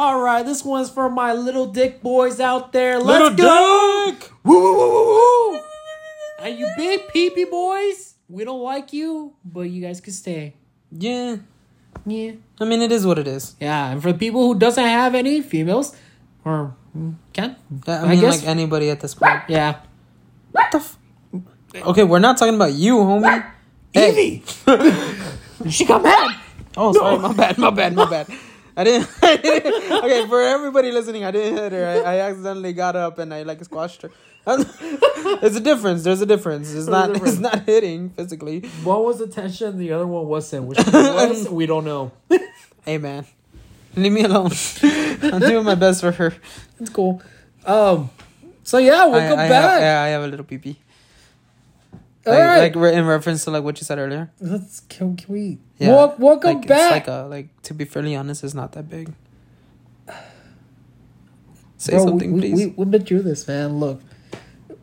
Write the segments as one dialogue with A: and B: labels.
A: All right, this one's for my little dick boys out there.
B: Little
A: Let's go.
B: dick.
A: Woo, woo, woo, woo, woo. And you big peepee boys, we don't like you, but you guys can stay.
B: Yeah.
A: Yeah.
B: I mean, it is what it is.
A: Yeah, and for the people who doesn't have any females, or can,
B: I,
A: I
B: mean,
A: guess-
B: like anybody at this point.
A: yeah.
B: What the? F- okay, we're not talking about you, homie. Hey.
A: Evie! she got mad.
B: Oh, sorry, my bad, my bad, my bad. I didn't, I didn't. Okay, for everybody listening, I didn't hit her. I, I accidentally got up and I like squashed her. There's a difference. There's a difference. It's not.
A: difference.
B: It's not hitting physically.
A: One was attention, the other one wasn't. Which was, we don't know.
B: Hey, man, leave me alone. I'm doing my best for her.
A: It's cool. Um. So yeah,
B: I,
A: welcome
B: I
A: back.
B: Have, yeah, I have a little pee pee.
A: All
B: Like,
A: right.
B: like re- in reference to like what you said earlier.
A: Let's can, can we
B: Yeah.
A: Wel- welcome
B: like,
A: back?
B: It's like a like to be fairly honest, it's not that big. Say
A: Bro,
B: something,
A: we,
B: please.
A: We, we've been through this, man. Look,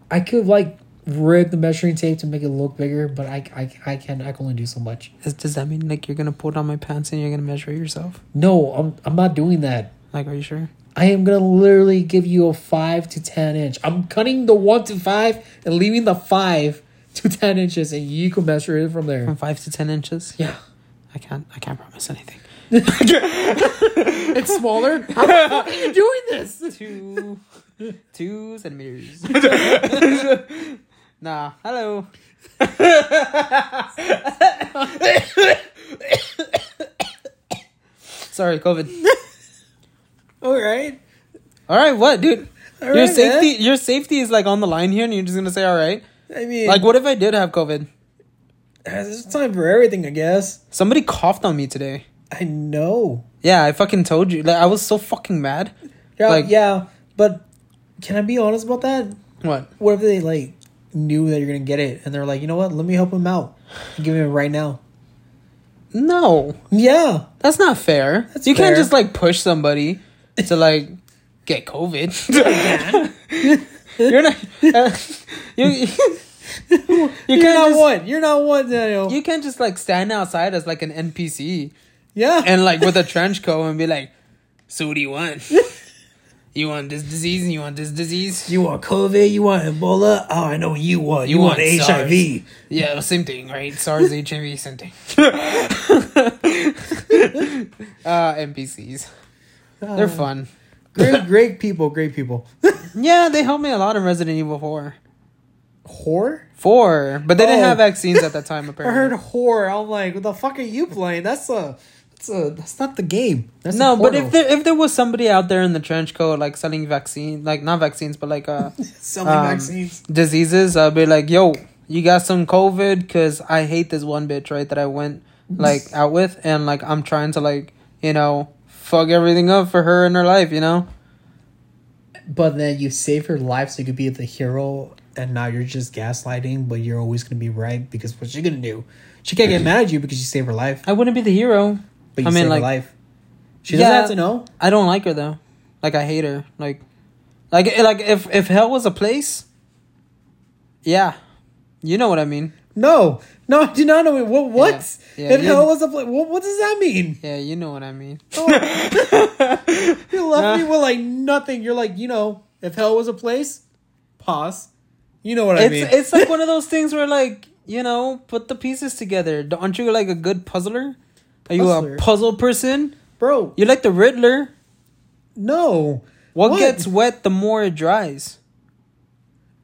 A: I could like rip the measuring tape to make it look bigger, but I I, I can I can only do so much.
B: Is, does that mean like you're gonna pull down my pants and you're gonna measure it yourself?
A: No, I'm I'm not doing that.
B: Like, are you sure?
A: I am gonna literally give you a five to ten inch. I'm cutting the one to five and leaving the five to ten inches, and you can measure it from there.
B: From five to ten inches?
A: Yeah,
B: I can't. I can't promise anything.
A: it's smaller. How the fuck are you doing this?
B: Two, two centimeters. nah. Hello. Sorry, COVID.
A: All right.
B: All right, what, dude?
A: All
B: your
A: right,
B: safety,
A: man.
B: your safety is like on the line here, and you're just gonna say, "All right."
A: I mean,
B: Like, what if I did have COVID?
A: there's time for everything, I guess.
B: Somebody coughed on me today.
A: I know.
B: Yeah, I fucking told you. Like, I was so fucking mad.
A: Yeah,
B: Like-
A: yeah, but can I be honest about that?
B: What?
A: What if they like knew that you're gonna get it and they're like, you know what? Let me help him out. Give him it right now.
B: No,
A: Yeah,
B: that's not fair.
A: That's
B: you can't just like push somebody to like get COVID. You're not. Uh, you, you, you
A: you're
B: can't just,
A: one. You're not one, Daniel.
B: You can't just like stand outside as like an NPC
A: yeah,
B: and like with a trench coat and be like, "So what do you want? You want this disease and you want this disease?
A: you want COVID? You want Ebola? Oh, I know what you want. You,
B: You
A: want,
B: want
A: HIV.
B: Yeah, same thing, right? SARS, HIV, same thing. uh, NPCs. They're fun.
A: Great, great people. Great people.
B: Yeah, they helped me a lot in Resident Evil 4.
A: Whore?
B: Four, but they didn't
A: Oh.
B: have vaccines at that time.
A: I
B: Apparently,
A: heard whore. I'm like, what the fuck are you playing? That's a, that's a, that's not the game. That's
B: no.
A: a
B: But if there if there was somebody out there in the trench coat like selling vaccine, like not vaccines, but like uh
A: selling
B: um,
A: vaccines.
B: diseases, I'd be like, yo, you got some COVID? Because I hate this one bitch, right? That I went like out with, and like I'm trying to like you know fuck everything up for her in her life, you know.
A: But then you save her life so you could be the hero, and now you're just gaslighting, but you're always gonna be right because what's she gonna do? She can't get mad at you because you saved her life,
B: I wouldn't be the hero.
A: but you
B: I mean,
A: saved
B: like-
A: her life. She doesn't
B: Yeah.
A: have to know.
B: I don't like her though. Like I hate her. Like, like like if if hell was a place, yeah, you know what I mean.
A: No, no, I do not know what. What?
B: Yeah,
A: if hell was a place, what, what does that mean?
B: Yeah, you know what I mean. Oh.
A: You left me with like nothing. You're like, you know, if hell was a place, pause. You know what I mean?
B: it's like one of those things where like you know put the pieces together. Aren't you like a good puzzler? Are you a puzzle person?
A: Bro,
B: You're like the Riddler.
A: no.
B: What, gets wet the more it dries?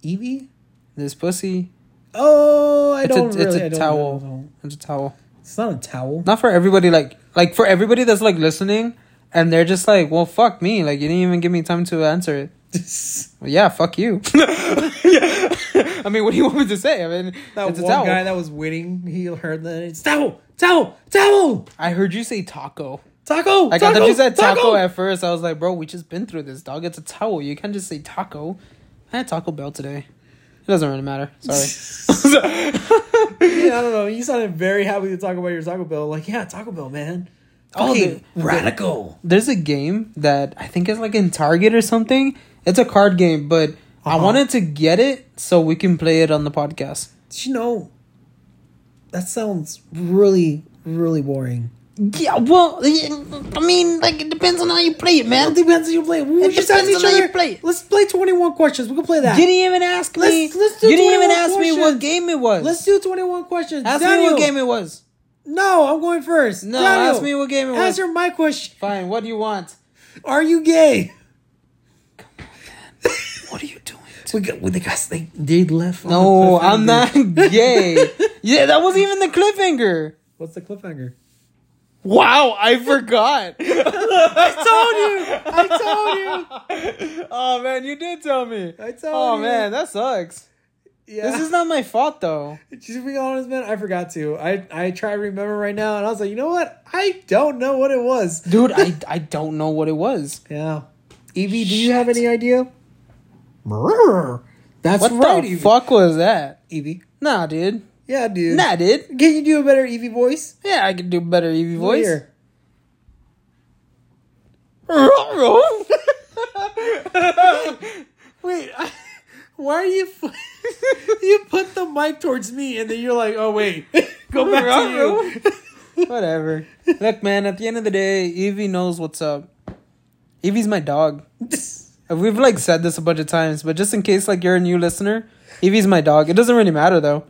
A: Evie?
B: This pussy.
A: Oh, I
B: It's
A: don't
B: a
A: really.
B: it's a towel.
A: know.
B: It's a towel.
A: It's not a towel.
B: Not for everybody. Like like for everybody that's like listening, and they're just like, well, fuck me. Like you didn't even give me time to answer it. Well, yeah, fuck you. yeah. I mean, what do you want me to say? I mean,
A: That
B: it's a towel.
A: guy that was waiting, he heard that it's towel, towel, towel,
B: I heard you say taco.
A: taco. Taco,
B: I thought you said taco, at first. I was like, bro, we just been through this, dog. It's a towel. You can't just say taco. I had Taco Bell today. It doesn't really matter. Sorry.
A: yeah, I don't know. You sounded very happy to talk about your Taco Bell. Like, yeah, Taco Bell, man.
B: Oh,
A: Okay,
B: the-
A: radical.
B: There's a game that I think is like in Target or something. It's a card game, but I
A: Uh-huh.
B: wanted to get it so we can play it on the podcast.
A: Did you know? That sounds really, really boring.
B: Yeah, well, I mean, like it depends on how you play it,
A: It
B: man.
A: depends on you play. We
B: It
A: just
B: depends
A: each
B: on how you
A: other.
B: play it.
A: Let's play twenty one questions. We can play that.
B: You didn't even ask me.
A: Let's- let's do
B: you didn't even
A: 21
B: ask me what game it was.
A: Let's do twenty one questions.
B: ask
A: Daniel.
B: me what game it was.
A: No, I'm going first.
B: No,
A: Daniel,
B: ask me what game it was.
A: Answer my question.
B: Fine. What do you want?
A: Are you gay? Come on, man.
B: what are you doing?
A: We got. Well, they got. They, they left.
B: No,
A: the
B: I'm not gay. yeah, that wasn't even the cliffhanger.
A: What's the cliffhanger?
B: Wow, I forgot.
A: I told you. I told you.
B: oh man, you did tell me.
A: I told
B: Oh
A: you.
B: Oh man, that sucks.
A: Yeah.
B: This is not my fault though.
A: To be honest, man, I forgot to. I I try to remember right now, and I was like, you know what? I don't know what it was.
B: Dude, I I don't know what it was.
A: Yeah. Evie, do you have any idea? That's
B: What
A: right,
B: the
A: Evie.
B: fuck was that?
A: Evie.
B: Nah, dude.
A: Yeah, dude.
B: Nah, dude.
A: Can you do a better Evie voice?
B: Yeah, I can do a better Evie voice.
A: Here. Wait, I, why are you? you put the mic towards me, and then you're like, "Oh wait, go back to you."
B: Whatever. Look, man, at the end of the day, Evie knows what's up. Evie's my dog. We've like said this a bunch of times, but just in case like you're a new listener, Evie's my dog. It doesn't really matter though.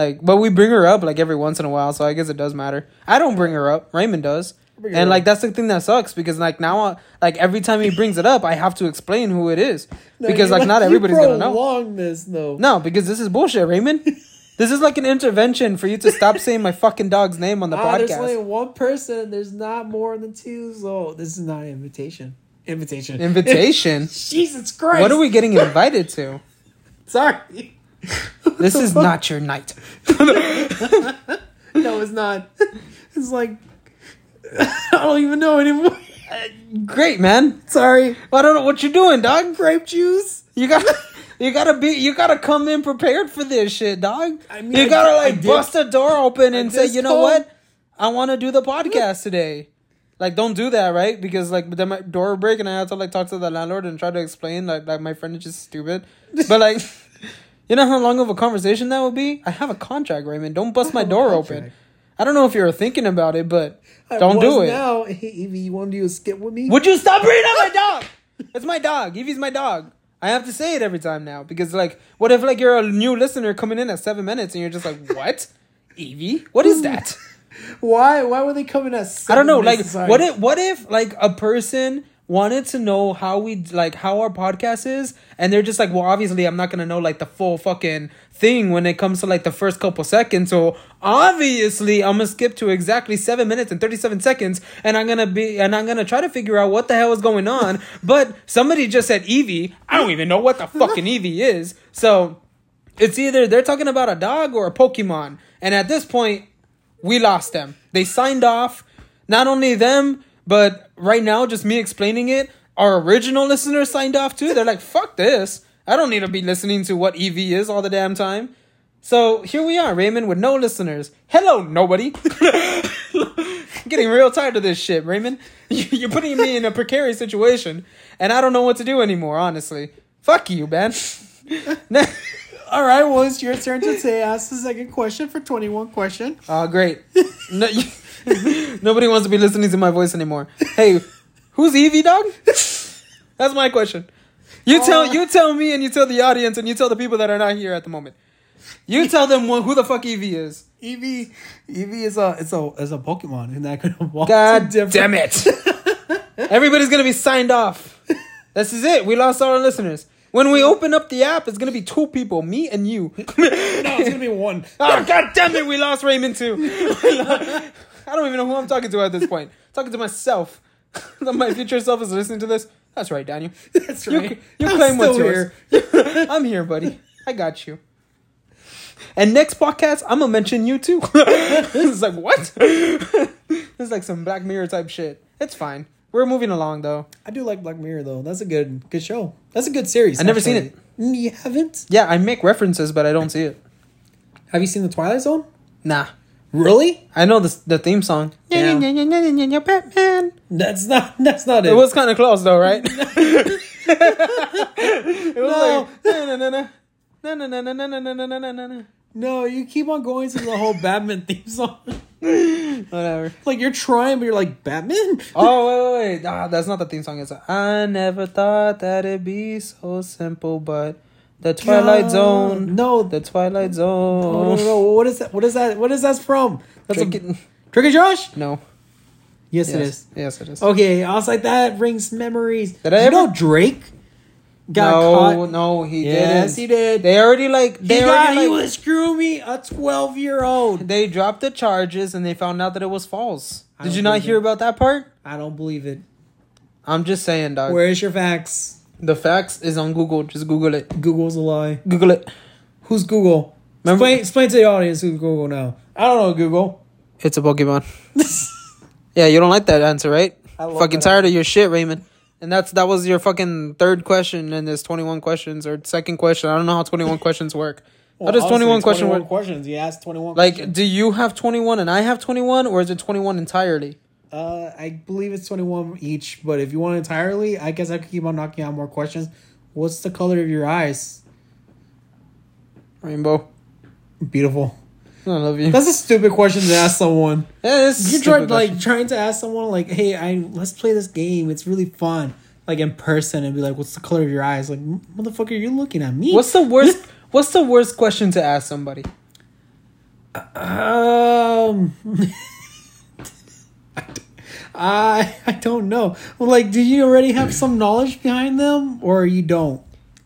B: Like, but we bring her up like every once in a while, so I guess it does matter. I don't bring her up. Raymond does. And like that's the thing that sucks because like now uh, like every time he brings it up, I have to explain who it is
A: No,
B: because
A: you
B: like not everybody's gonna know.
A: prolong this though.
B: No, because this is bullshit, Raymond. this is like an intervention for you to stop saying my fucking dog's name on the
A: Ah, there's
B: podcast.
A: only one person. There's not more than two. So this is not an invitation. Invitation.
B: Invitation.
A: Jesus Christ!
B: what are we getting invited to?
A: Sorry.
B: This is not your night.
A: No, it's not. It's like I don't even know anymore.
B: Great, man.
A: Sorry.
B: I don't know what you're doing, dog.
A: Grape juice.
B: You got you gotta be you gotta come in prepared for this shit, dog.
A: I mean,
B: you
A: I
B: gotta like
A: did-
B: bust the door open and say, you know
A: told-
B: what? I want to do the podcast today. Like, don't do that, right? Because like then my door will break and I have to like talk to the landlord and try to explain like like my friend is just stupid. But like, you know how long of a conversation that would be? I have a contract, Raymond. Don't bust my door open. I don't know if you were thinking about it, but
A: I
B: don't do it.
A: Now, hey, Evie, you want to do a skip with me?
B: Would you stop bringing up my dog? It's my dog. Evie's my dog. I have to say it every time now because, like, what if like you're a new listener coming in at seven minutes and you're just like, "What, Evie? What is that?"
A: Why? Why were they coming at?
B: I don't know. Like. What if what if like a person wanted to know how we like how our podcast is, and they're just like, "Well, obviously, I'm not gonna know like the full fucking thing when it comes to like the first couple seconds." So obviously, I'm gonna skip to exactly seven minutes and thirty seven seconds, and I'm gonna be and I'm gonna try to figure out what the hell is going on. but somebody just said Evie. I don't even know what the fucking Evie is. So it's either they're talking about a dog or a Pokemon, and at this point, we lost them. They signed off. Not only them, but right now, just me explaining it, our original listeners signed off too. They're like, fuck this. I don't need to be listening to what Evie is all the damn time. So here we are, Raymond, with no listeners. Hello, nobody. Getting real tired of this shit, Raymond. You're putting me in a precarious situation, and I don't know what to do anymore, honestly. Fuck you, man.
A: All right. Well, it's your turn to say ask the second question for twenty one question.
B: Oh, great. No, nobody wants to be listening to my voice anymore. Hey, who's Evie, dog? That's my question. You uh, tell you tell me, and you tell the audience, and you tell the people that are not here at the moment. You tell them wh- who the fuck Evie is.
A: Eevee, Eevee is a it's a is a Pokemon, and that could evolve.
B: God damn it! Everybody's gonna be signed off. This is it. We lost all our listeners. When we open up the app, it's gonna be two people, me and you.
A: No, it's gonna be one.
B: Oh god damn it, we lost Raymond too. I don't even know who I'm talking to at this point. talking to myself. My future self is listening to this. That's right, Daniel.
A: That's right.
B: you
A: I'm
B: claim what's
A: still
B: yours. I'm here, buddy. I got you. And next podcast, I'm gonna mention you too. it's like what? this is like some Black Mirror type shit. It's fine. We're moving along though.
A: I do like Black Mirror though. That's a good good show. That's a good series.
B: I've never seen.
A: Mm, You haven't?
B: Yeah, I make references, but I don't see it.
A: Have you seen the Twilight Zone?
B: Nah,
A: Really?
B: I know the the theme song.
A: Yeah.
B: Batman.
A: That's not. That's not it.
B: It was kind of close though, right? it was
A: No.
B: like na na na na na na na na na na na.
A: No, you keep on going to the whole Batman theme song.
B: Whatever.
A: Like you're trying, but you're like Batman.
B: Oh wait, wait, wait. Ah, that's not the theme song. It's I never thought that it'd be so simple, but the Twilight
A: Yeah.
B: Zone.
A: No.
B: the Twilight
A: Oh, no,
B: Zone.
A: no, what is that? What is that? What is that from? That's
B: Drake
A: a
B: it-
A: Drake Josh.
B: No.
A: Yes,
B: yes.
A: it is.
B: Yes, it is.
A: Okay, I was like that brings memories.
B: Did I
A: you
B: ever-
A: know Drake got
B: no,
A: caught?
B: no, he
A: yes,
B: didn't.
A: he did.
B: They already like
A: he
B: they
A: got
B: already
A: he was screwing me, a twelve year old.
B: they dropped the charges and they found out that it was false.
A: I
B: Did you not hear
A: it.
B: about that part?
A: I don't believe it.
B: I'm just saying, dog.
A: Where is your facts?
B: The facts is on Google. Just Google it.
A: Google's a lie.
B: Google it.
A: Who's Google?
B: Remember-
A: Explain, explain to the audience who's Google now. I don't know Google.
B: It's a Pokemon. yeah, you don't like that answer, right? Fucking tired of your shit, Raymond. And that's that was your fucking third question in this 21 questions or second question. I don't know how 21 questions work. how does 21 question work?
A: questions? You asked 21
B: Like, do you have 21 and I have 21 or is it 21 entirely?
A: Uh, I believe it's 21 each, but if you want entirely, I guess I could keep on knocking out more questions. What's the color of your eyes?
B: Rainbow.
A: Beautiful.
B: I love you.
A: That's a stupid question to ask someone.
B: yeah, it's
A: You tried like
B: question.
A: trying to ask someone like, "Hey, I let's play this game. It's really fun." Like in person and be like, "What's the color of your eyes?" Like, motherfucker, you're looking at me.
B: What's the worst what's the worst question to ask somebody?
A: um? I I don't know. Well, like, do you already have some knowledge behind them, or you don't?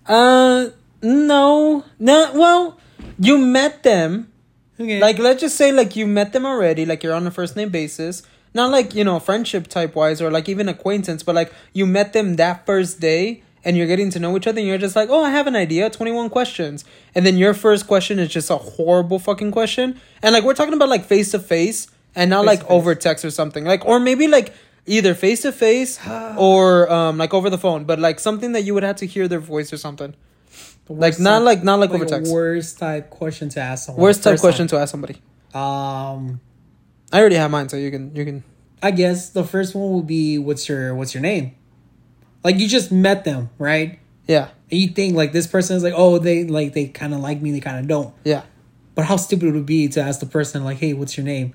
B: Uh no. No, well, you met them
A: Okay.
B: like let's just say like you met them already like you're on a first name basis. Not like you know friendship type wise or like even acquaintance but like you met them that first day and you're getting to know each other and you're just like oh i have an idea 21 questions. And then your first question is just a horrible fucking question. And like we're talking about like face to face and not like over text or something. Like or maybe like either face to face or um like over the phone but like something that you would have to hear their voice or something like not
A: type-
B: like not like, over
A: a
B: text
A: Worst type question to ask someone.
B: worst type question to ask somebody
A: Um,
B: i already have mine so you can you can
A: I guess the first one would be what's your what's your name? Like you just met them, right?
B: yeah
A: And you think like this person is like, oh, they like they kind of like me, they kind of don't.
B: yeah
A: But how stupid it would be to ask the person like, hey, what's your name?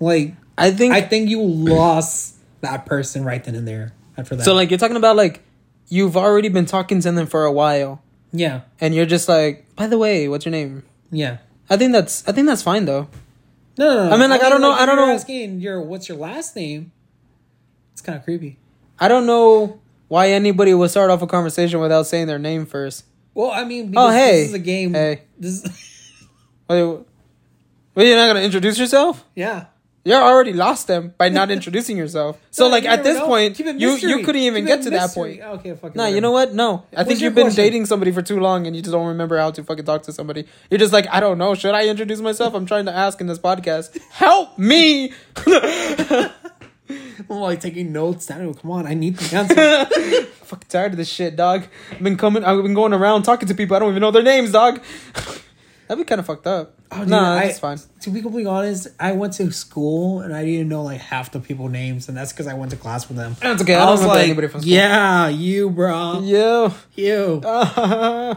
A: Like,
B: I think
A: I think you lost that person right then and there after that.
B: so. Like you're talking about like you've already been talking to them for a while,
A: yeah,
B: and you're just like, by the way, what's your name?
A: yeah.
B: I think that's I think that's fine though.
A: No, no, no.
B: I mean, like, I don't know- I don't
A: you're
B: know-
A: Asking your what's your last name? It's kind of creepy.
B: I don't know why anybody would start off a conversation without saying their name first.
A: Well, I mean,
B: Oh, hey.
A: this is a game.
B: Hey.
A: This, Is...
B: Wait, wait, you're not gonna introduce yourself?
A: yeah.
B: You're already lost them by not introducing yourself. So
A: No,
B: like
A: you
B: at this
A: know.
B: point, you you couldn't even get to that
A: mystery.
B: point.
A: Okay, fuck.
B: No, you know what? No, I think
A: What's your
B: you've been
A: question?
B: dating somebody for too long and you just don't remember how to fucking talk to somebody. You're just like, I don't know. Should I introduce myself? I'm trying to ask in this podcast. Help me!
A: I'm oh, like taking notes. Daniel, come on, I need the answer.
B: fucking tired of this shit, dog. I've been coming. I've been going around talking to people. I don't even know their names, dog. That'd be kind of fucked up.
A: Oh, dude,
B: nah,
A: I-
B: that's fine.
A: to be completely honest, I went to school and I didn't know like half the people names, and that's because I went to class with them.
B: That's okay. I, don't remember anybody from school.
A: yeah, you, bro,
B: Yeah.
A: you.
B: I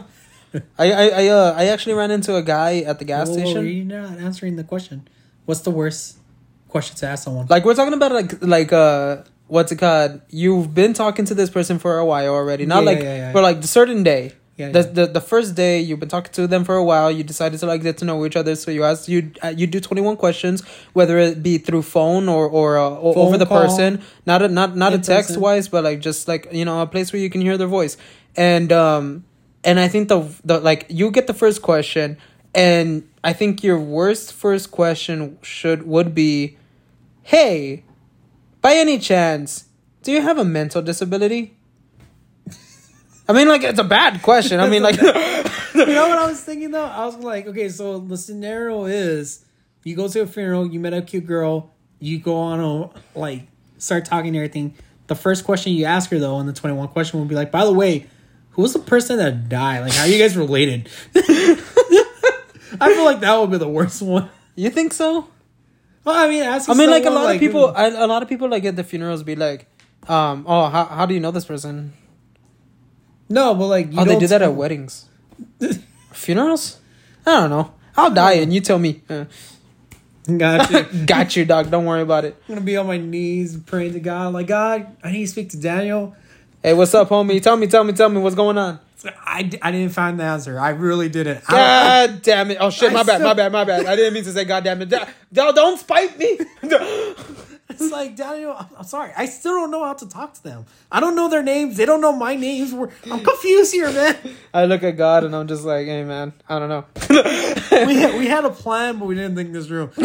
B: I I, uh, I actually ran into a guy at the gas
A: Whoa, whoa,
B: station.
A: You're not answering the question. What's the worst question to ask someone?
B: Like we're talking about like like uh what's it called? You've been talking to this person for a while already. Not
A: Yeah,
B: like
A: yeah, yeah, yeah.
B: but like a certain day.
A: Yeah,
B: the,
A: yeah.
B: the the first day you've been talking to them for a while. You decided to like get to know each other. So you ask you uh, you do twenty one questions, whether it be through phone or or, uh, or
A: Phone
B: over the
A: call.
B: person. Not a, not not a text
A: person.
B: wise, but like just like you know a place where you can hear their voice. And um and I think the the like you get the first question, and I think your worst first question should would be, hey, by any chance, do you have a mental disability? I mean, like it's a bad question. I mean, like,
A: you know what I was thinking though? I was like, okay, so the scenario is you go to a funeral, you met a cute girl, you go on a like start talking and everything. The first question you ask her though, in the twenty one question would be like, by the way, who's the person that died? Like, how are you guys related? I feel like that would be the worst one.
B: you think so?
A: Well, I mean, ask
B: I mean, like a
A: someone,
B: lot of people,
A: who-
B: I, a lot of people like at the funerals be like, um, oh, how how do you know this person?
A: No, but like, you
B: oh, they
A: don't
B: that at weddings, funerals. I don't know. I'll die and you tell me. Uh,
A: Got you.
B: Got you, dog. Don't worry about it.
A: I'm gonna be on my knees praying to God. Like God, I need to speak to Daniel.
B: Hey, what's up, homie? Tell me, tell me, tell me what's going on.
A: I, I didn't find the answer. I really didn't. I
B: God damn it. Oh shit, my
A: I
B: bad, my bad, my bad. I didn't mean to say god damn it. Da- Don't spite me.
A: It's like Daniel. I'm, sorry. I still don't know how to talk to them. I don't know their names. They don't know my names. We're, I'm confused here, man.
B: I look at God and I'm just like, hey man, I don't know.
A: We had, we had a plan, but we didn't think this through.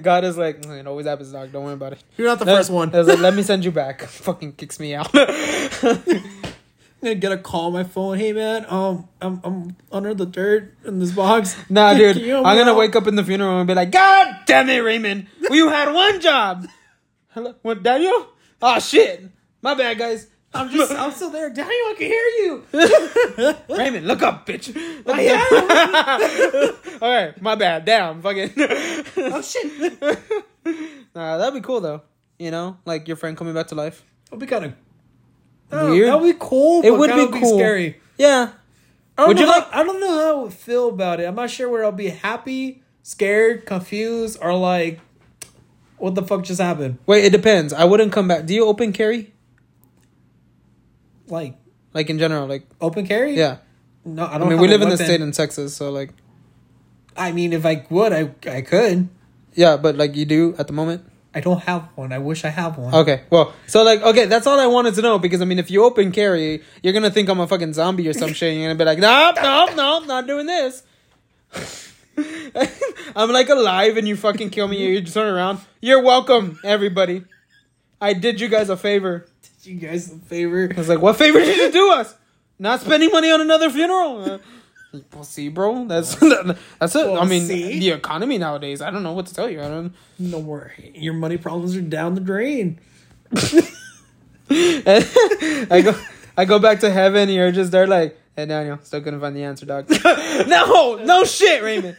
B: God is like, mm, it always happens, dog. Don't worry about it.
A: You're not the first one.
B: I was like, let me send you back. Fucking kicks me out.
A: Gonna get a call on my phone. Hey man, um, I'm I'm under the dirt in this box.
B: nah, dude.
A: Can you help
B: I'm
A: me
B: gonna wake up in the funeral and be like, God damn it, Raymond. You had one job. Hello? What, Daniel? Oh shit. My bad, guys.
A: I'm just I'm still there. Daniel, I can hear you.
B: Raymond, look up, bitch. Look
A: I
B: All right, my bad. Damn, fucking.
A: oh shit.
B: nah, that'd be cool though. You know, like your friend coming back to life.
A: That'd be kind of Oh,
B: Weird.
A: That would be cool.
B: It
A: but
B: would be cool.
A: scary.
B: Yeah.
A: I don't
B: Would
A: know
B: you
A: how-
B: like-
A: I don't know how I would feel about it. I'm not sure where I'll be happy, scared, confused, or like, what the fuck just happened?
B: Wait, it depends. I wouldn't come back. Do you open carry?
A: Like
B: Like in general, like
A: open carry?
B: yeah.
A: No, I
B: I
A: don't.
B: I
A: mean,
B: we live in the state in Texas, so like
A: I mean, if I would, I I could.
B: yeah, but like you do at the moment.
A: I don't have one. I wish I have one.
B: Okay, well, so like okay, that's all I wanted to know because I mean, if you open carry, you're gonna think I'm a fucking zombie or some shit. You're gonna be like, nope, nope, nope, not doing this. I'm like alive and you fucking kill me. You turn around. You're welcome, everybody. I did you guys a favor.
A: Did you guys a favor?
B: I was like, what favor did you do us? Not spending money on another funeral. Well, see, bro, that's that's it. I mean,
A: see?
B: the economy nowadays. I don't know what to tell you. I don't.
A: No worry. Your money problems are down the drain.
B: I go, I go back to heaven. And you're just there, like, hey Daniel, still couldn't find the answer, dog. no, no shit, Raymond.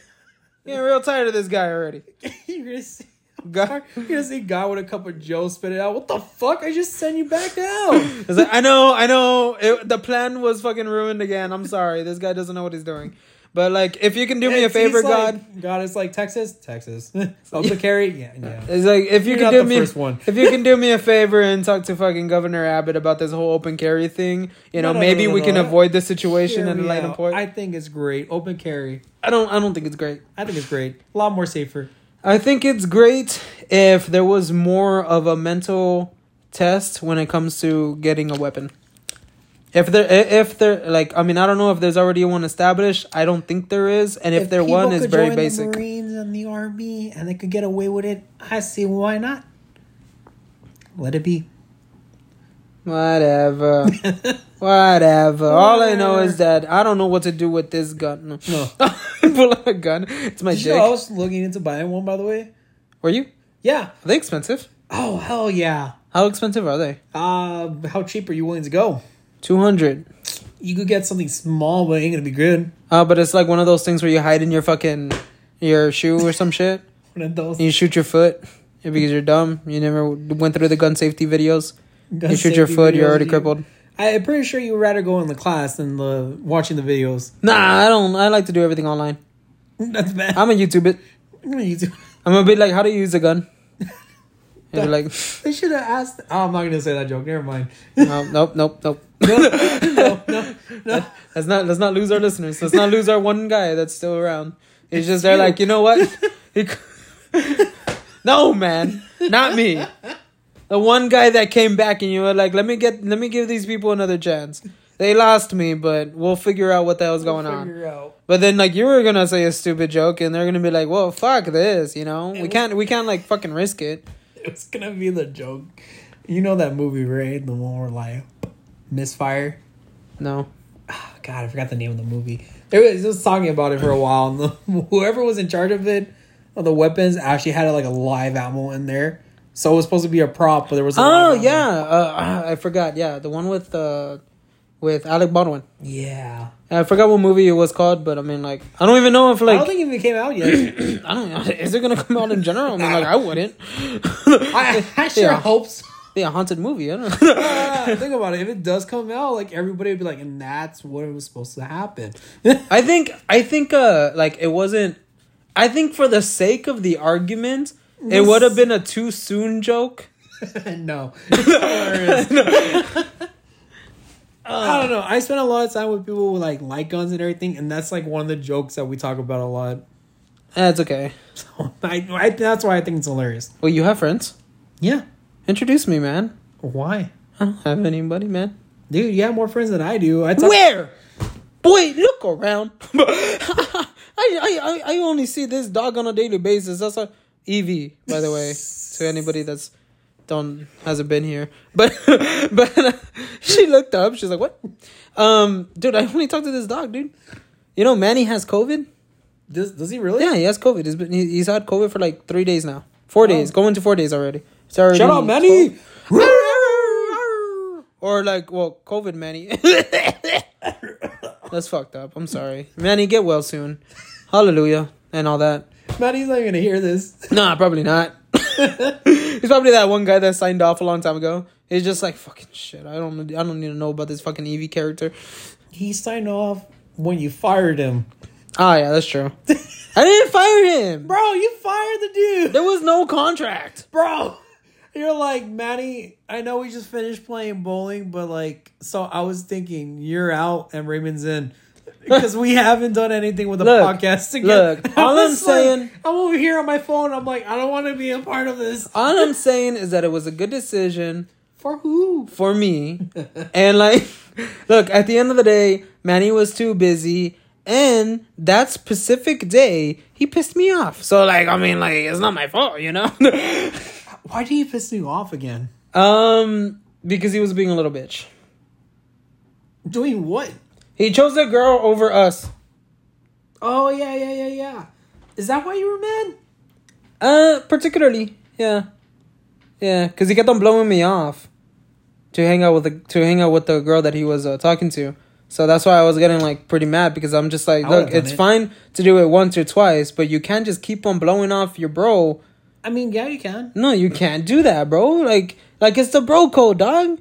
B: Getting real tired of this guy already.
A: You're gonna see.
B: God,
A: You're gonna see God with a cup of Joe spit it out. What the fuck? I just sent you back down.
B: It's like, I know, I know. It, the plan was fucking ruined again. I'm sorry. This guy doesn't know what he's doing. But like, if you can do me a
A: It's-
B: favor,
A: he's
B: God.
A: like- God is like Texas, Texas. Open carry, yeah, yeah.
B: It's like if you
A: You're
B: can
A: not
B: do
A: the
B: me
A: first one.
B: if you can do me a favor and talk to fucking Governor Abbott about this whole open carry thing, you know,
A: No, no,
B: maybe
A: no, no,
B: we
A: no.
B: can avoid this situation
A: Hear
B: and
A: me
B: light
A: out.
B: point.
A: I
B: I,
A: think it's great. Open carry.
B: I don't I don't think it's great.
A: I think it's great. A lot more safer.
B: I think it's great if there was more of a mental test when it comes to getting a weapon. If there, if there, like, I mean, I don't know if there's already one established. I don't think there is, and if, there
A: people
B: one,
A: could
B: very basic.
A: The Marines and the Army, and they could get away with it. I see why not. Let it be.
B: Whatever, whatever. All I know is that I don't know what to do with this gun. No,
A: No.
B: pull out a gun. It's my
A: Did you know I was looking into buying one, by the way?
B: Were you?
A: Yeah.
B: Are they expensive?
A: Oh hell yeah.
B: How expensive are they?
A: Uh, how cheap are you willing to go?
B: Two hundred.
A: You could get something small, but it ain't gonna be good.
B: Uh, but it's like one of those things where you hide in your fucking your shoe or some shit.
A: One of those.
B: You shoot your foot because you're dumb. You never went through the gun safety videos. You shoot your foot, you're already
A: you-
B: crippled.
A: I'm pretty sure you would rather go in the class than the watching the videos.
B: Nah, I don't. I like to do everything online.
A: That's bad.
B: I'm a YouTube it.
A: I'm use it.
B: I'm gonna be like, how do you use a gun? And like,
A: They should have asked. Oh, I'm not gonna say that joke. Never mind.
B: no, nope, nope, nope.
A: No, no, no, no.
B: Let's not let's not lose our listeners. Let's not lose our one guy that's still around. He's
A: It's
B: just there,
A: you.
B: like you know what? No, man, not me. The one guy that came back and you were like, let me get, let me give these people another chance. They lost me, but we'll figure out what the hell's going on.
A: Out.
B: But then, like, you were gonna say a stupid joke, and they're gonna be like, "Well, fuck this," you know. We
A: was-
B: can't, we can't like fucking risk it.
A: It's gonna be the joke. You know that movie, right? The one where like misfire.
B: No.
A: Oh, God, I forgot the name of the movie. They was just talking about it for a while, and the, whoever was in charge of it, of the weapons, actually had like a live ammo in there. So it was supposed to be a prop, but there was. A
B: Oh yeah, uh, I forgot. Yeah, the one with uh, with Alec Baldwin.
A: yeah.
B: I forgot what movie it was called, but I mean, like, I don't even know if like I
A: don't think it even came out yet.
B: I don't know. Is it gonna come out in general? I mean, like, I wouldn't.
A: I, I sure
B: Yeah.
A: hope so.
B: Be a haunted movie. I don't know.
A: Uh, think about it. If it does come out, like everybody would be like, and that's what it was supposed to happen.
B: I think I think uh like it wasn't I think for the sake of the argument, it would have been a too soon joke.
A: no. I don't know. I spend a lot of time with people with like light guns and everything, and that's like one of the jokes that we talk about a lot.
B: That's okay.
A: So I, I that's why I think it's hilarious.
B: Well, you have friends.
A: Yeah.
B: Introduce me, man.
A: Why?
B: I don't have anybody, man.
A: Dude, you have more friends than I do. I talk-
B: Where? Boy, look around. I, I, I, I only see this dog on a daily basis. That's a Evie, by the way, to anybody that's don't hasn't been here. But but she looked up. She's like, "What?" Um, dude, I only talked to this dog, dude. You know, Manny has COVID.
A: Does, does he really?
B: Yeah, he has COVID. He's been he- he's had COVID for like three days now. Four days, going to four days already. It's already
A: Shut up, Manny!
B: or like, well, COVID Manny. That's fucked up. I'm sorry, Manny. Get well soon. Hallelujah and all that.
A: Manny's not even gonna hear this.
B: Nah, probably not. He's probably that one guy that signed off a long time ago. He's just like fucking shit. I don't. I don't need to know about this fucking Eevee character.
A: He signed off when you fired him.
B: Oh yeah, that's true. I didn't fire him.
A: Bro, you fired the dude.
B: There was no contract.
A: Bro. You're like, Manny, I know we just finished playing bowling, but like, so I was thinking you're out and Raymond's in. Because we haven't done anything with the
B: Look,
A: podcast together.
B: look, all I'm
A: was like-
B: saying-
A: I'm over here on my phone. I'm like, I don't want to be a part of this.
B: All I'm saying is that it was a good decision
A: For who?
B: for me. and like, look, at the end of the day, Manny was too busy. And that specific day, he pissed me off. So like, I mean, like, it's not my fault, you know.
A: Why did he piss me off again?
B: um, because he was being a little bitch.
A: Doing what?
B: He chose a girl over us.
A: Oh, yeah, yeah, yeah, yeah. Is that why you were mad?
B: Uh, particularly, yeah, yeah, because he kept on blowing me off to hang out with the to hang out with the girl that he was uh, talking to. So that's why I was getting like pretty mad because I'm just like,
A: I
B: look, it's
A: it.
B: fine to do it once or twice, but you can't just keep on blowing off your bro.
A: I mean, yeah, you can.
B: No, you can't do that, bro. Like, like it's the bro code, dog,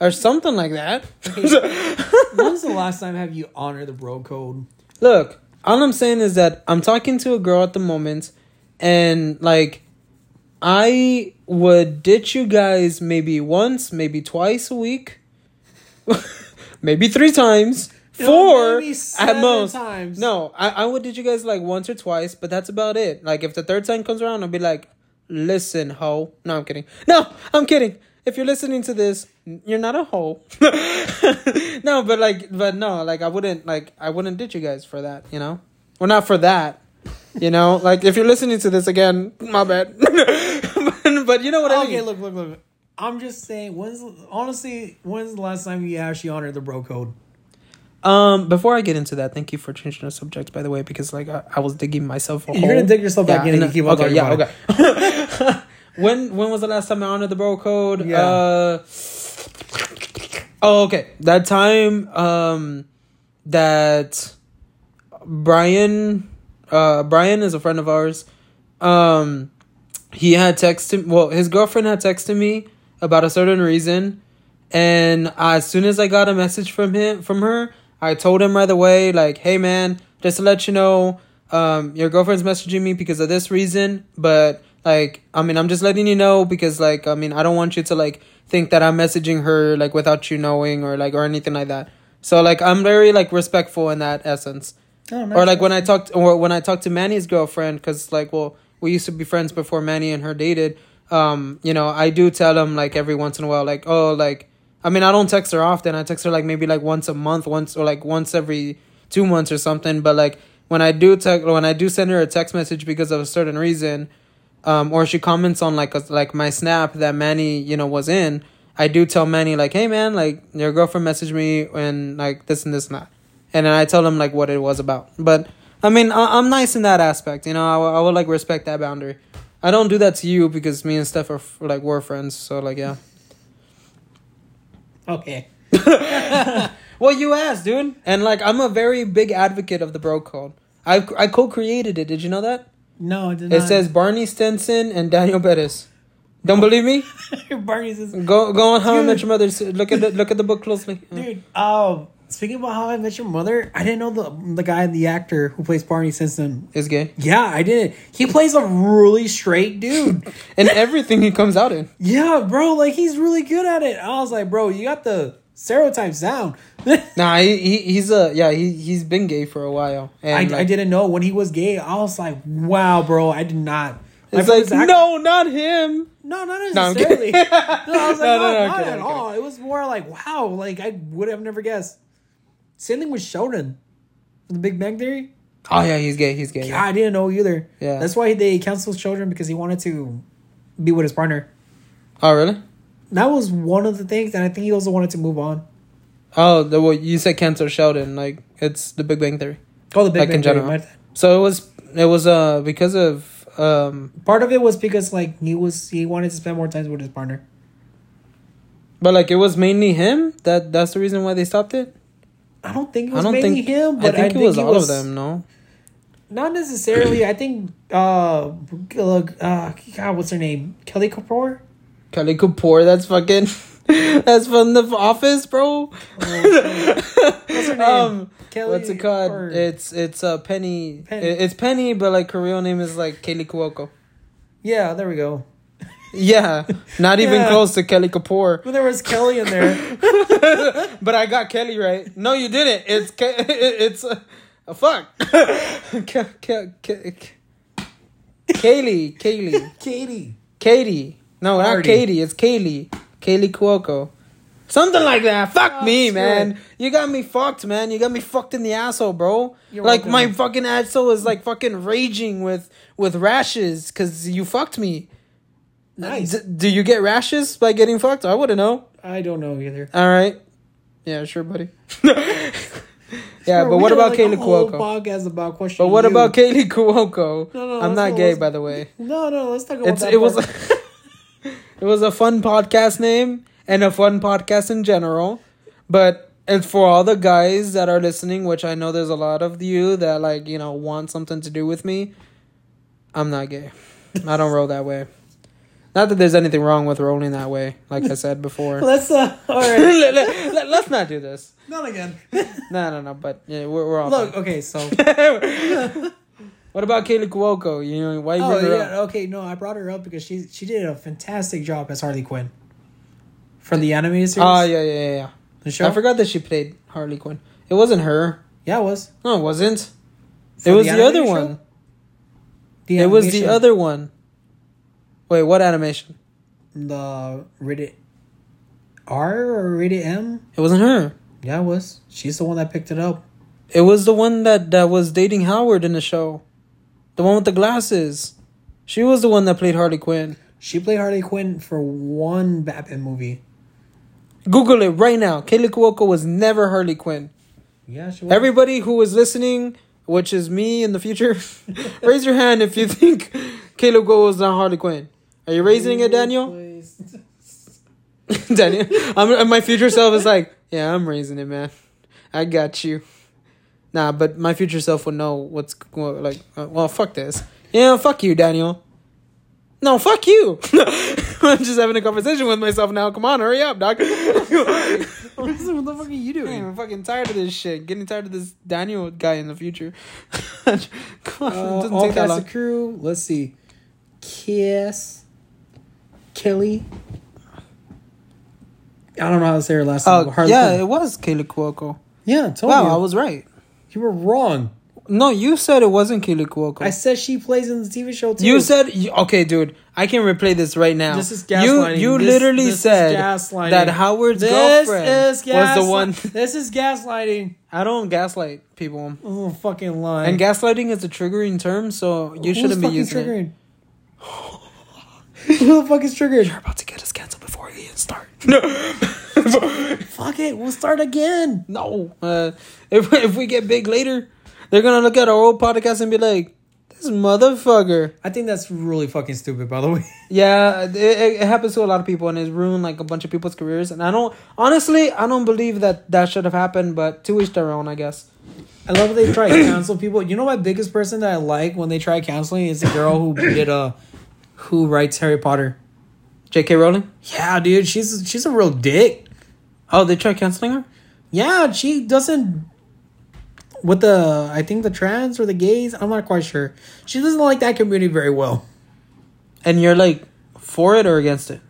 B: or something like that.
A: When's the last time have you honored the bro code?
B: Look, all I'm saying is that I'm talking to a girl at the moment, and like, I would ditch you guys maybe once, maybe twice a week, maybe three times,
A: No,
B: four at most.
A: times.
B: No, I, I would ditch you guys like once or twice, but that's about it. Like, if the third time comes around, I'll be like, listen, ho. No, I'm kidding. No, I'm kidding. If you're listening to this, you're not a hoe. no, but like, but no, like I wouldn't, like I wouldn't ditch you guys for that, you know, or not for that, you know. Like if you're listening to this again, my bad. but, but you know what I
A: Okay,
B: mean.
A: look, look, look. I'm just saying. When's honestly? When's the last time you actually honored the bro code?
B: Um, before I get into that, thank you for changing the subject, by the way, because like I, I was digging myself. A
A: You're gonna dig yourself back in and
B: and-
A: keep on
B: okay,
A: talking
B: yeah,
A: about
B: okay. When when was the last time I honored the bro code?
A: Yeah.
B: Uh, oh, okay. That time, um, that Brian, uh, Brian is a friend of ours. Um, he had texted. Well, his girlfriend had texted me about a certain reason, and as soon as I got a message from him from her, I told him right away, like, "Hey, man, just to let you know, um, your girlfriend's messaging me because of this reason, but like, I mean, I'm just letting you know because, like, I mean, I don't want you to like think that I'm messaging her like without you knowing or like or anything like that. So like, I'm very like respectful in that essence.
A: Oh,
B: or like when I talked or when I talked to Manny's girlfriend because like well we used to be friends before Manny and her dated um you know I do tell him like every once in a while like oh like I mean I don't text her often. I text her like maybe like once a month once or like once every two months or something. But like when I do text when I do send her a text message because of a certain reason um or she comments on like a, like my snap that Manny you know was in I do tell Manny like hey man like your girlfriend messaged me and like this and this and that and then I tell him like what it was about. But I mean, I- I'm nice in that aspect. You know, I, w- I would like respect that boundary. I don't do that to you because me and Steph are f- like we're friends. So like yeah.
A: okay.
B: Well, you asked, dude, and like I'm a very big advocate of the bro code. I I co-created it. Did you know that?
A: No, it did
B: It says Barney Stinson and Daniel Bettis. Don't believe me?
A: Barney's is
B: Go go on How I Met Your Mother. Look at the look at the book closely.
A: dude. Oh, Speaking about how I met your mother, I didn't know the the guy, the actor who plays Barney Stinson.
B: Is gay.
A: Yeah, I didn't. He plays a really straight dude.
B: And everything he comes out in.
A: yeah, bro, like he's really good at it. I was like, bro, you got the stereotypes down.
B: Nah, he, he he's a yeah he he's been gay for a while.
A: I,
B: And
A: I
B: like,
A: didn't know when he was gay. I was like, wow, bro, I did not.
B: It's like no, not him.
A: no, not necessarily.
B: kidding.
A: no, I was like,
B: No,
A: no,
B: no, no,
A: not at all. It was more like, wow, like I would have never guessed. Same thing with Sheldon, the Big Bang Theory.
B: Oh yeah, he's gay. He's gay.
A: Yeah, I didn't know either.
B: Yeah.
A: that's why they canceled Sheldon because he wanted to be with his partner.
B: Oh really?
A: That was one of the things, and I think he also wanted to move on.
B: Oh, the well, you said Cancer Sheldon. Like it's the Big Bang Theory.
A: Oh, the Big
B: Like
A: Bang
B: in
A: Theory.
B: general. So it was it was uh because of um
A: Part of it was because like he was he wanted to spend more time with his partner.
B: but like it was mainly him that that's the reason why they stopped it.
A: I don't think it
B: I
A: was
B: don't
A: mainly
B: think
A: him, but
B: I think it was all of them. No.
A: Not necessarily. I think uh, look, uh, God, what's her name? Kelly Kapoor.
B: Kelly Kapoor. That's fucking. That's from the Office, bro.
A: What's her name?
B: Um,
A: Kelly
B: what's it called?
A: or-
B: It's it's uh Penny.
A: Penny.
B: It's Penny, but like her real name is like Kelly Cuoco.
A: yeah, there we go.
B: Yeah, not even
A: Yeah.
B: close to Kelly Kapoor.
A: But there was Kelly in there.
B: But I got Kelly right. No, you didn't. It's Ke- it's uh, a fuck. Ke- Ke- Ke- Kaylee, Kaylee,
A: Katie.
B: Katie. No, not
A: Hardy.
B: Katie. It's Kaylee. Kaley Cuoco. Something like that. Fuck
A: Oh,
B: me, man. You got me fucked, man. You got me fucked in the asshole, bro.
A: You're
B: like
A: welcome.
B: my fucking asshole is like fucking raging with with rashes because you fucked me.
A: Nice.
B: D- do you get rashes by getting fucked? I wouldn't know.
A: I don't know either.
B: All right. Yeah, sure, buddy. yeah,
A: Bro,
B: but what about
A: like, Kaley
B: Cuoco?
A: podcast about question.
B: But what
A: you.
B: about Kaley Cuoco?
A: No, no,
B: I'm not gay, by the way.
A: No, no. Let's talk about
B: It's
A: that.
B: it was
A: part.
B: it was a fun podcast name and a fun podcast in general, but it's for all the guys that are listening, which I know there's a lot of you that like you know want something to do with me. I'm not gay. I don't roll that way. Not that there's anything wrong with rolling that way, like I said before.
A: Let's uh. All right.
B: let, let, let, let's not do this.
A: Not again.
B: No, no, no. But yeah, we're we're all
A: Look.
B: fine.
A: Okay. So.
B: What about Kaley Cuoco? You know why you
A: Oh
B: bring her
A: yeah.
B: up?
A: Okay. No, I brought her up because she she did a fantastic job as Harley Quinn. For the animated series.
B: Oh yeah, yeah, yeah, yeah.
A: The show.
B: I forgot that she played Harley Quinn. It wasn't her.
A: Yeah, it was.
B: No, it wasn't.
A: For
B: it was
A: the
B: the, other
A: animated
B: one.
A: show? The
B: It was the other one. Wait, what animation?
A: the rated R or rated M.
B: It wasn't her.
A: Yeah, it was. She's the one that picked it up.
B: It was the one that that was dating Howard in the show. The one with the glasses. She was the one that played Harley Quinn.
A: She played Harley Quinn for one Batman movie.
B: Google it right now. Kaley Cuoco was never Harley Quinn.
A: Yeah, she was.
B: Everybody who is listening, which is me in the future, raise your hand if you think Kaley Cuoco was not Harley Quinn. Are you raising it, Daniel? Daniel, I'm, my future self is like, yeah, I'm raising it, man. I got you. Nah, but my future self would know what's like. Uh, well, fuck this. Yeah, fuck you, Daniel. No, fuck you. I'm just having a conversation with myself now. Come on, hurry up, dog.
A: what the fuck are you doing?
B: I'm fucking tired of this shit. Getting tired of this Daniel guy in the future. Come on,
A: Uh,
B: doesn't take that long.
A: crew. Let's see. Kiss. Kelly. I don't know how to say her last name.
B: Oh,
A: Harley
B: yeah, it was Kaley Cuoco.
A: yeah. Told
B: Wow,
A: you.
B: I was right.
A: You were wrong.
B: No, you said it wasn't Kaley Cuoco.
A: I said she plays in the TV show too.
B: You said okay, dude. I can replay this right now.
A: This is gaslighting.
B: you
A: This-
B: literally
A: this
B: said that Howard's
A: this
B: girlfriend
A: is gas-
B: was the one.
A: This is gaslighting.
B: I don't gaslight people,
A: Oh, fucking lie.
B: and gaslighting is a triggering term, so you
A: Who's
B: shouldn't be
A: fucking
B: using it.
A: triggering? Who the fuck is triggered?
B: You're about to get us canceled before we even start.
A: Fuck it, we'll start again.
B: no, uh, if if we get big later, they're gonna look at our old podcast and be like, "This motherfucker."
A: I think that's really fucking stupid, by the way.
B: Yeah, it, it happens to a lot of people, and it's ruined like a bunch of people's careers. And I don't honestly, I don't believe that that should have happened. But to each their own, I guess.
A: I love they try to cancel people. You know my biggest person that I like when they try canceling is the girl who did uh who writes Harry Potter.
B: J.K. Rowling.
A: Yeah, dude, she's she's a real dick.
B: Oh, they tried canceling her.
A: Yeah, she doesn't. With the, I think the trans or the gays, I'm not quite sure. She doesn't like that community very well.
B: And you're like for it or against it?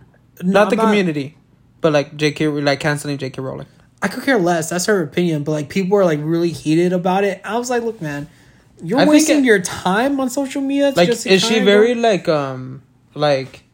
A: No,
B: not the
A: I'm
B: community, but like J.K. like canceling J.K. Rowling.
A: I could care less. That's her opinion. But like people are like really heated about it. I was like, look, man, you're
B: I
A: wasting
B: it-
A: your time on social media.
B: Like,
A: just
B: is she very like um like?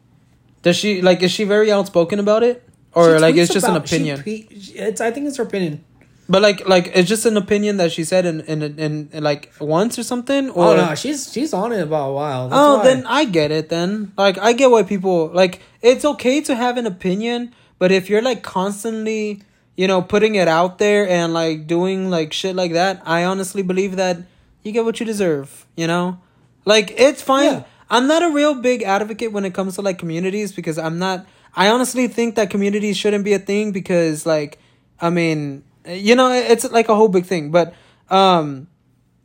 B: Does she like? Is she very outspoken about it, or
A: She
B: like it's just an
A: about- she
B: opinion?
A: tweet- it's. I think it's her opinion.
B: But like, like it's just an opinion that she said in in, in, in like once or something. Oh, or
A: oh no, she's she's on it about a while. That's
B: oh,
A: why.
B: then I get it. Then like I get why people like. It's okay to have an opinion, but if you're like constantly, you know, putting it out there and like doing like shit like that, I honestly believe that you get what you deserve. You know, like it's fine.
A: Yeah.
B: I'm not a real big advocate when it comes to like communities because I'm not. I honestly think that communities shouldn't be a thing because like, I mean, you know, it's like a whole big thing. But, um,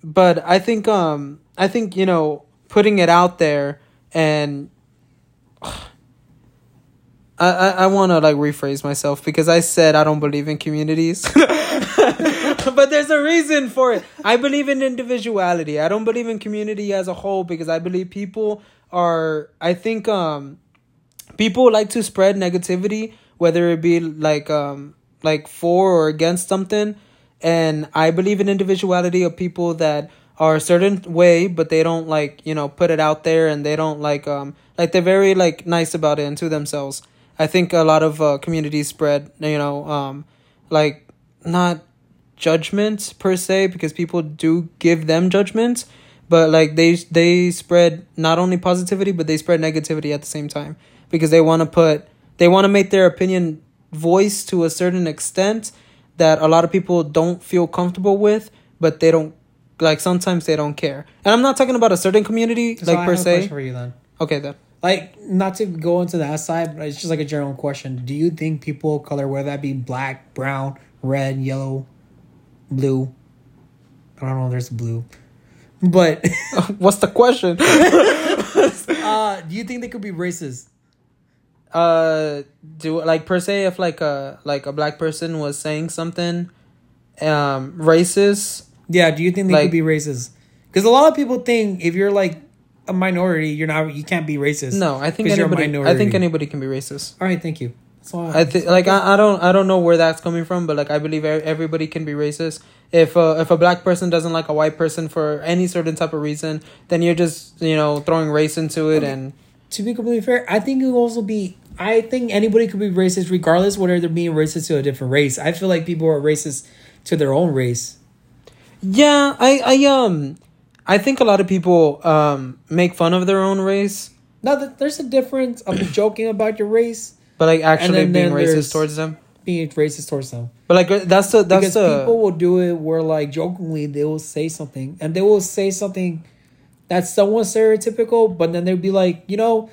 B: but I think um I think you know putting it out there and I I, I want to like rephrase myself because I said I don't believe in communities. but there's a reason for it. I believe in individuality. I don't believe in community as a whole because I believe people are I think um people like to spread negativity whether it be like um like for or against something. And i believe in individuality of people that are a certain way but they don't like you know put it out there and they don't like um like they're very like nice about it and to themselves. I think a lot of uh, communities spread you know um like not judgment per se because people do give them judgment but like they they spread not only positivity but they spread negativity at the same time because they want to put they want to make their opinion voice to a certain extent that a lot of people don't feel comfortable with but they don't like sometimes they don't care and i'm not talking about a certain community
A: So
B: like
A: I
B: per
A: have a
B: se
A: for you then.
B: okay then
A: Like, not to go into that side, but it's just like a general question. Do you think people of color, whether that be black, brown, red, yellow, blue? I don't know. There's blue, but
B: what's the question
A: uh, do you think they could be racist?
B: uh do like per se if like a like a black person was saying something um racist
A: Yeah. Do you think they
B: Like-
A: could be racist? Because a lot of people think if you're like a minority, you're not. You can't be racist.
B: no i think
A: 'Cause you're a
B: anybody i think anybody can be racist
A: All right. Thank you.
B: I think like I, I don't I don't know where that's coming from, but like I believe everybody can be racist. If uh, if a black person doesn't like a white person for any certain type of reason, then you're just you know throwing race into it, and
A: to be completely fair, I think it will also be. I think anybody could be racist regardless whether they're being racist to a different race. I feel like people are racist to their own race.
B: yeah, I I um I think a lot of people um make fun of their own race,
A: Now there's a difference of joking about your race,
B: but like actually
A: then-
B: being
A: then
B: racist towards them.
A: being racist towards them.
B: But like that's the that's
A: Because
B: the
A: people will do it where like jokingly they will say something and they will say something that's somewhat stereotypical, but then they'll be like, you know,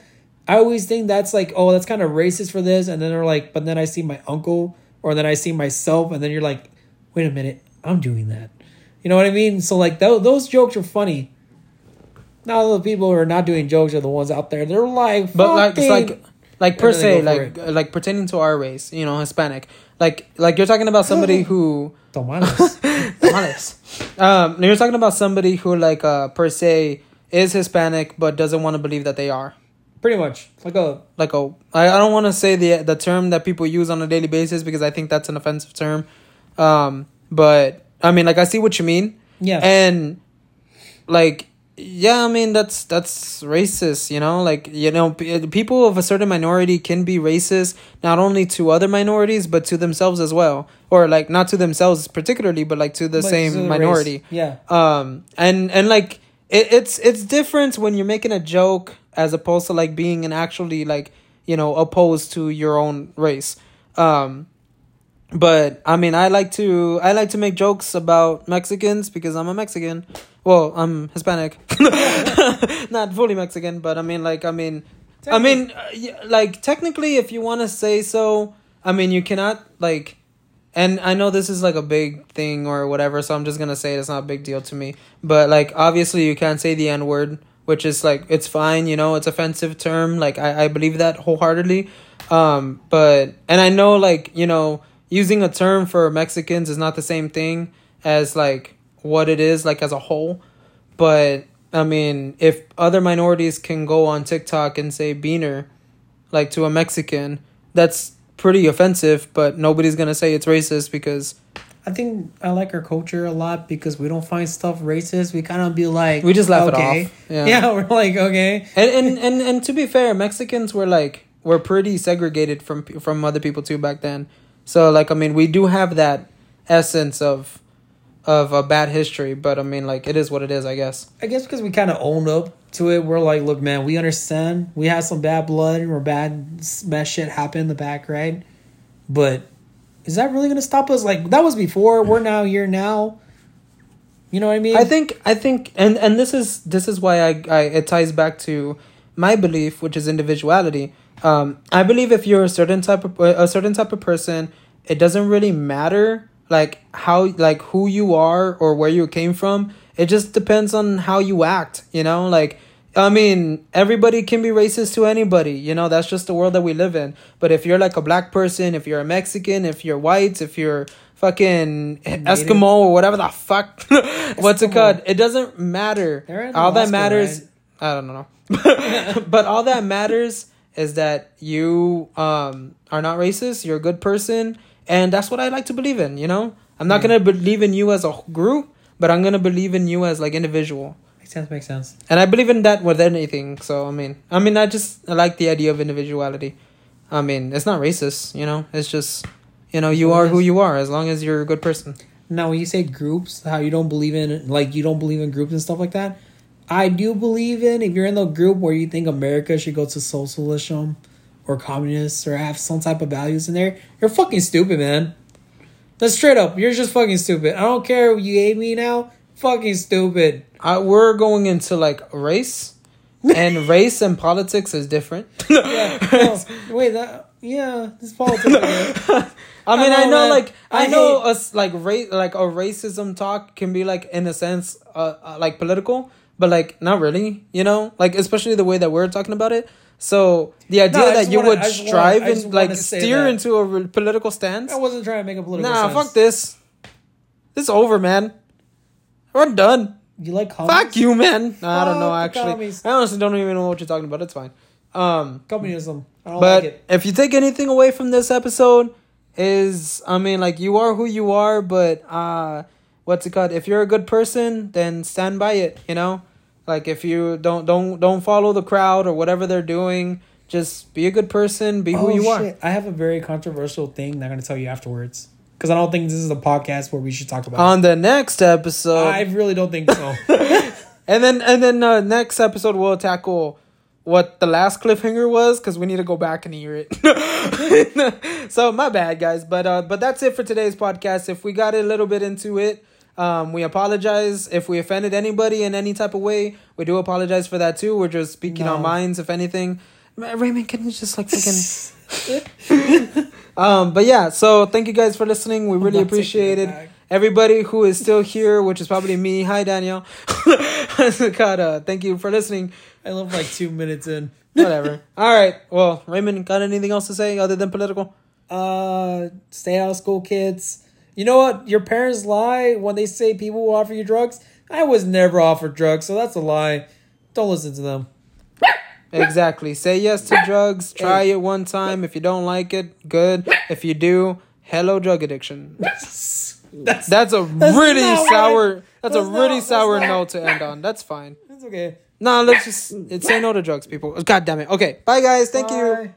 A: I always think that's like, oh, that's kind of racist for this, and then they're like, but then I see my uncle or then I see myself, and then you're like, wait a minute, I'm doing that. You know what I mean? So like th- those jokes are funny. Now the people who are not doing jokes are the ones out there. They're like,
B: But like it's like like per
A: And then they
B: se like like pertaining to our race, you know, Hispanic. Like like you're talking about somebody who
A: Tamales.
B: Tamales. um, you're talking about somebody who like uh per se is Hispanic but doesn't want to believe that they are.
A: Pretty much like a
B: Like a I, I don't want to say the the term that people use on a daily basis because I think that's an offensive term. Um, but I mean like I see what you mean.
A: yeah.
B: And like yeah, I mean that's that's racist, you know? Like, you know, people of a certain minority can be racist not only to other minorities but to themselves as well. Or like not to themselves particularly, but like to the
A: But
B: same
A: to the
B: minority.
A: race. Yeah.
B: Um and and like it, it's it's different when you're making a joke as opposed to like being an actually like, you know, opposed to your own race. Um but I mean, I like to I like to make jokes about Mexicans because I'm a Mexican. Well, I'm Hispanic, not fully Mexican, but I mean, like, I mean, I mean, uh, like, technically, if you want to say so, I mean, you cannot like, and I know this is like a big thing or whatever, so I'm just gonna say it's not a big deal to me. But like, obviously, you can't say the N word, which is like it's fine, you know, it's offensive term. Like, I I believe that wholeheartedly. Um, but and I know like you know using a term for Mexicans is not the same thing as like what it is like as a whole. But I mean, if other minorities can go on TikTok and say beaner like to a Mexican, that's pretty offensive, but nobody's going to say it's racist because
A: I think I like our culture a lot because we don't find stuff racist. We kind of be like,
B: We just laugh it
A: okay.
B: off. Yeah.
A: Yeah. we're like, okay.
B: and and and and to be fair, Mexicans were like were pretty segregated from from other people too back then. So like I mean, we do have that essence of of a bad history, but I mean like it is what it is, I guess.
A: I guess because we kind of own up to it. We're like, look, man, we understand. We had some bad blood or bad bad shit happen in the back, right? But is that really gonna stop us? Like that was before. We're now here now. You know what I mean?
B: I think I think and and this is this is why I, I it ties back to my belief, which is individuality. Um, I believe if you're a certain type of a certain type of person, it doesn't really matter like how like who you are or where you came from. It just depends on how you act. You know, like I mean, everybody can be racist to anybody. You know, that's just the world that we live in. But if you're like a black person, if you're a Mexican, if you're white, if you're fucking Eskimo or whatever the fuck, what's it called? It doesn't matter. All that matters.
A: right?
B: I don't know. but all that matters is that you um are not racist. You're a good person, and that's what I like to believe in. You know, I'm not gonna believe in you as a group, but I'm gonna believe in you as like individual.
A: makes sense. Makes sense.
B: And I believe in that with anything. So I mean, I mean, I just I like the idea of individuality. I mean, it's not racist. You know, it's just you know you are who you are as long as you're a good person.
A: Now, when you say groups, how you don't believe in like you don't believe in groups and stuff like that, I do believe in. If you're in the group where you think America should go to socialism or communists or have some type of values in there, you're fucking stupid, man. That's straight up. You're just fucking stupid. I don't care if you hate me now. Fucking stupid.
B: I, we're going into like race, and race and politics is different.
A: Yeah. no, wait. That yeah. This politics. I guess.
B: I mean,
A: I
B: I
A: know,
B: know, like, I,
A: I
B: know us like race, like a racism talk can be like in a sense, uh, uh, like political, but like not really, you know, like especially the way that we're talking about it. So the idea
A: I
B: that you
A: wanna-
B: would
A: just wanna-
B: strive and like steer
A: that.
B: into a re- political stance.
A: I wasn't trying to make a political.
B: Nah,
A: sense.
B: fuck this. This over, man. We're done.
A: You like commies?
B: Fuck you, man. Nah, I don't know. Actually,
A: commies.
B: I honestly don't even know what you're talking about. It's fine. Um,
A: communism. I don't
B: but
A: like it.
B: if you take anything away from this episode, is I mean, like you are who you are, but uh, what's it called? If you're a good person, then stand by it. You know, like if you don't don't don't follow the crowd or whatever they're doing, just be a good person, be who
A: Oh,
B: you are.
A: I have a very controversial thing that I'm going to tell you afterwards. Because I don't think this is a podcast where we should talk about
B: On the next episode,
A: I really don't think so.
B: and then and then uh, next episode we'll tackle what the last cliffhanger was because we need to go back and hear it. so my bad, guys, but uh, but that's it for today's podcast. If we got a little bit into it, um, we apologize if we offended anybody in any type of way. We do apologize for that too. We're just speaking our minds, if anything. Raymond, can you just like fucking? um, but yeah. So thank you guys for listening. We really appreciate
A: it back.
B: Everybody who is still here, which is probably me. Hi, Danielle. God, uh, thank you for listening.
A: I live like two minutes in.
B: Whatever. All right. Well, Raymond, got anything else to say other than political?
A: Uh, stay out of school, kids. You know what? Your parents lie when they say people will offer you drugs. I was never offered drugs, so that's a lie. Don't listen to them.
B: Exactly. Say yes to drugs. Try it one time. If you don't like it, good. If you do, hello drug addiction.
A: That's
B: That's a
A: That's
B: really sour.
A: I-
B: that's, a really
A: not-
B: sour
A: not-
B: note to end on. That's fine.
A: that's okay.
B: No, let's just say no to drugs, people. God damn it. Okay. Bye, guys. Thank you.
A: Bye.